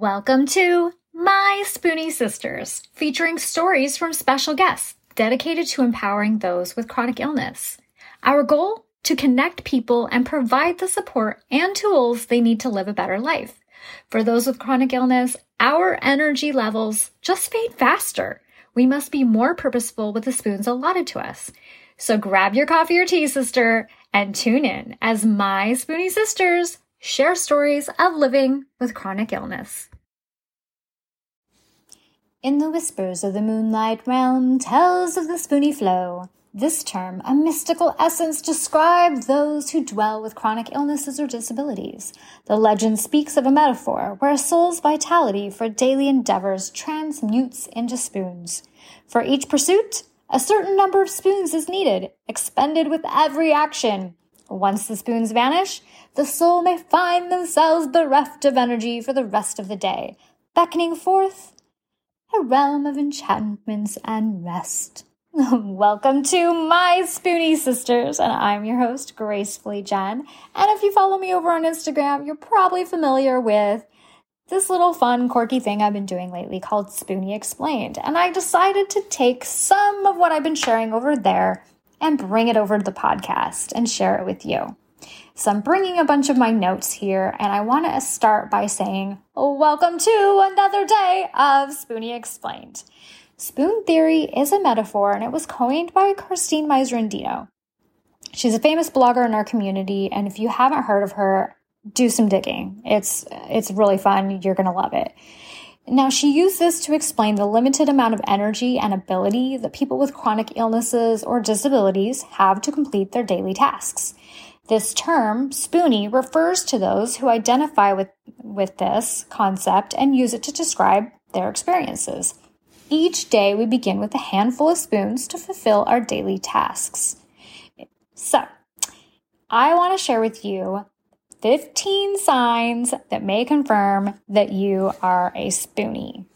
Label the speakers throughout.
Speaker 1: Welcome to My Spoonie Sisters, featuring stories from special guests dedicated to empowering those with chronic illness. Our goal? To connect people and provide the support and tools they need to live a better life. For those with chronic illness, our energy levels just fade faster. We must be more purposeful with the spoons allotted to us. So grab your coffee or tea, sister, and tune in as my Spoonie Sisters share stories of living with chronic illness. In the whispers of the moonlight realm tells of the spoonie flow. This term, a mystical essence, describes those who dwell with chronic illnesses or disabilities. The legend speaks of a metaphor where a soul's vitality for daily endeavors transmutes into spoons. For each pursuit, a certain number of spoons is needed, expended with every action. Once the spoons vanish, the soul may find themselves bereft of energy for the rest of the day, beckoning forth a realm of enchantments and rest. Welcome to my Spoonie Sisters, and I'm your host, Gracefully Jen. And if you follow me over on Instagram, you're probably familiar with this little fun, quirky thing I've been doing lately called Spoonie Explained. And I decided to take some of what I've been sharing over there and bring it over to the podcast and share it with you. So I'm bringing a bunch of my notes here, and I want to start by saying, Welcome to another day of Spoonie Explained. Spoon theory is a metaphor, and it was coined by Christine Miserandino. She's a famous blogger in our community, and if you haven't heard of her, do some digging. It's it's really fun. You're gonna love it. Now, she used this to explain the limited amount of energy and ability that people with chronic illnesses or disabilities have to complete their daily tasks. This term, spoonie, refers to those who identify with, with this concept and use it to describe their experiences. Each day, we begin with a handful of spoons to fulfill our daily tasks. So, I want to share with you 15 signs that may confirm that you are a spoonie.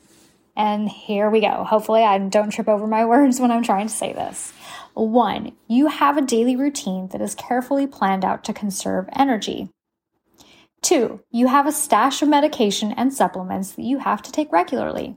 Speaker 1: And here we go. Hopefully, I don't trip over my words when I'm trying to say this. One, you have a daily routine that is carefully planned out to conserve energy. Two, you have a stash of medication and supplements that you have to take regularly.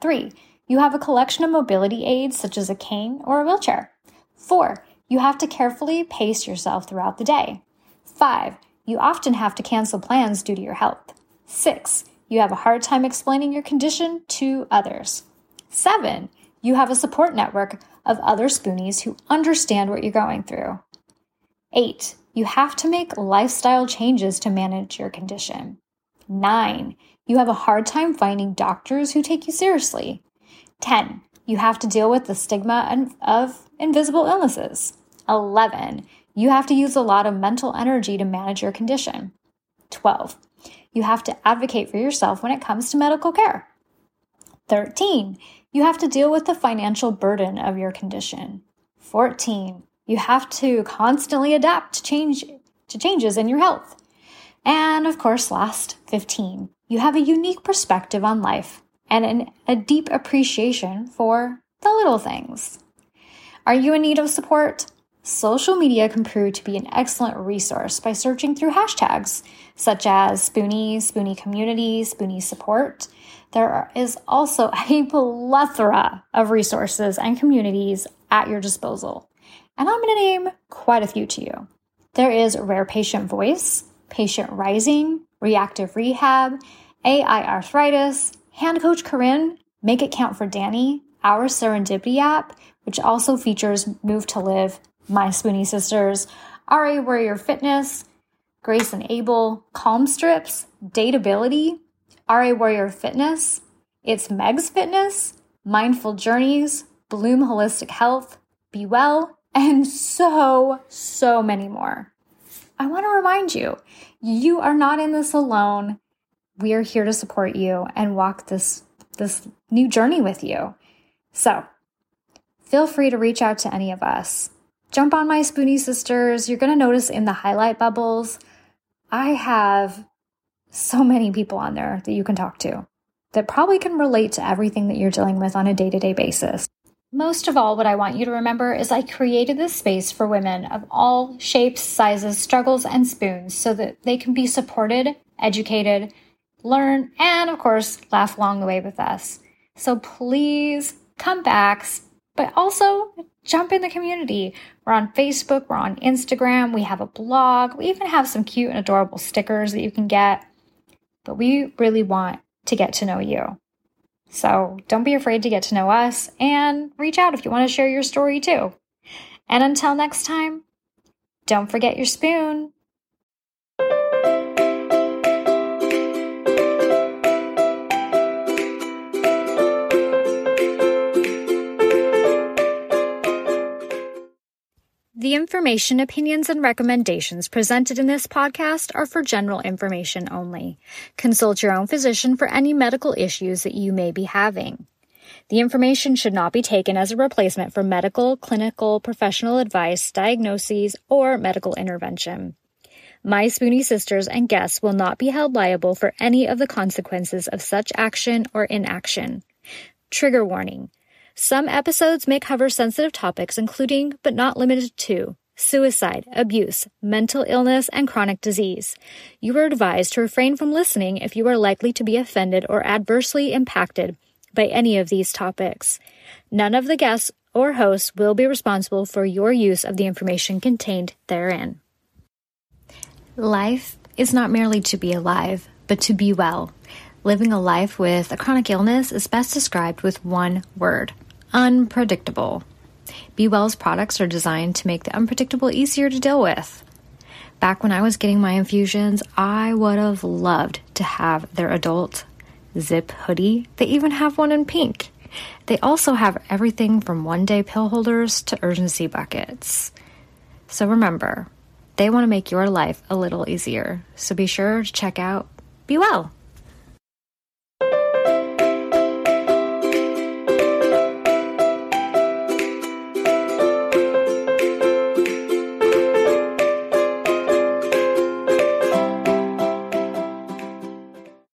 Speaker 1: Three, you have a collection of mobility aids such as a cane or a wheelchair. Four, you have to carefully pace yourself throughout the day. Five, you often have to cancel plans due to your health. Six, you have a hard time explaining your condition to others. Seven, you have a support network of other spoonies who understand what you're going through. Eight, you have to make lifestyle changes to manage your condition. Nine, you have a hard time finding doctors who take you seriously. 10. You have to deal with the stigma of invisible illnesses. 11. You have to use a lot of mental energy to manage your condition. 12. You have to advocate for yourself when it comes to medical care. 13. You have to deal with the financial burden of your condition. 14. You have to constantly adapt to change to changes in your health. And of course, last 15. You have a unique perspective on life and an, a deep appreciation for the little things. Are you in need of support? Social media can prove to be an excellent resource by searching through hashtags such as Spoonie, Spoonie Community, Spoonie Support. There is also a plethora of resources and communities at your disposal. And I'm going to name quite a few to you. There is Rare Patient Voice, Patient Rising, Reactive Rehab, AI Arthritis, Hand Coach Corinne, Make It Count for Danny, Our Serendipity app, which also features Move to Live my Spoonie Sisters, RA Warrior Fitness, Grace and Able, Calm Strips, Dateability, RA Warrior Fitness, It's Meg's Fitness, Mindful Journeys, Bloom Holistic Health, Be Well, and so, so many more. I want to remind you, you are not in this alone. We are here to support you and walk this, this new journey with you. So feel free to reach out to any of us jump on my Spoonie Sisters. You're going to notice in the highlight bubbles, I have so many people on there that you can talk to that probably can relate to everything that you're dealing with on a day to day basis. Most of all, what I want you to remember is I created this space for women of all shapes, sizes, struggles, and spoons so that they can be supported, educated, learn, and of course, laugh along the way with us. So please come back, but also jump in the community. We're on Facebook, we're on Instagram, we have a blog, we even have some cute and adorable stickers that you can get. But we really want to get to know you. So don't be afraid to get to know us and reach out if you want to share your story too. And until next time, don't forget your spoon. The information, opinions, and recommendations presented in this podcast are for general information only. Consult your own physician for any medical issues that you may be having. The information should not be taken as a replacement for medical, clinical, professional advice, diagnoses, or medical intervention. My Spoonie sisters and guests will not be held liable for any of the consequences of such action or inaction. Trigger warning. Some episodes may cover sensitive topics, including, but not limited to, suicide, abuse, mental illness, and chronic disease. You are advised to refrain from listening if you are likely to be offended or adversely impacted by any of these topics. None of the guests or hosts will be responsible for your use of the information contained therein. Life is not merely to be alive, but to be well. Living a life with a chronic illness is best described with one word unpredictable. Be Well's products are designed to make the unpredictable easier to deal with. Back when I was getting my infusions, I would have loved to have their adult zip hoodie. They even have one in pink. They also have everything from one day pill holders to urgency buckets. So remember, they want to make your life a little easier. So be sure to check out Be Well.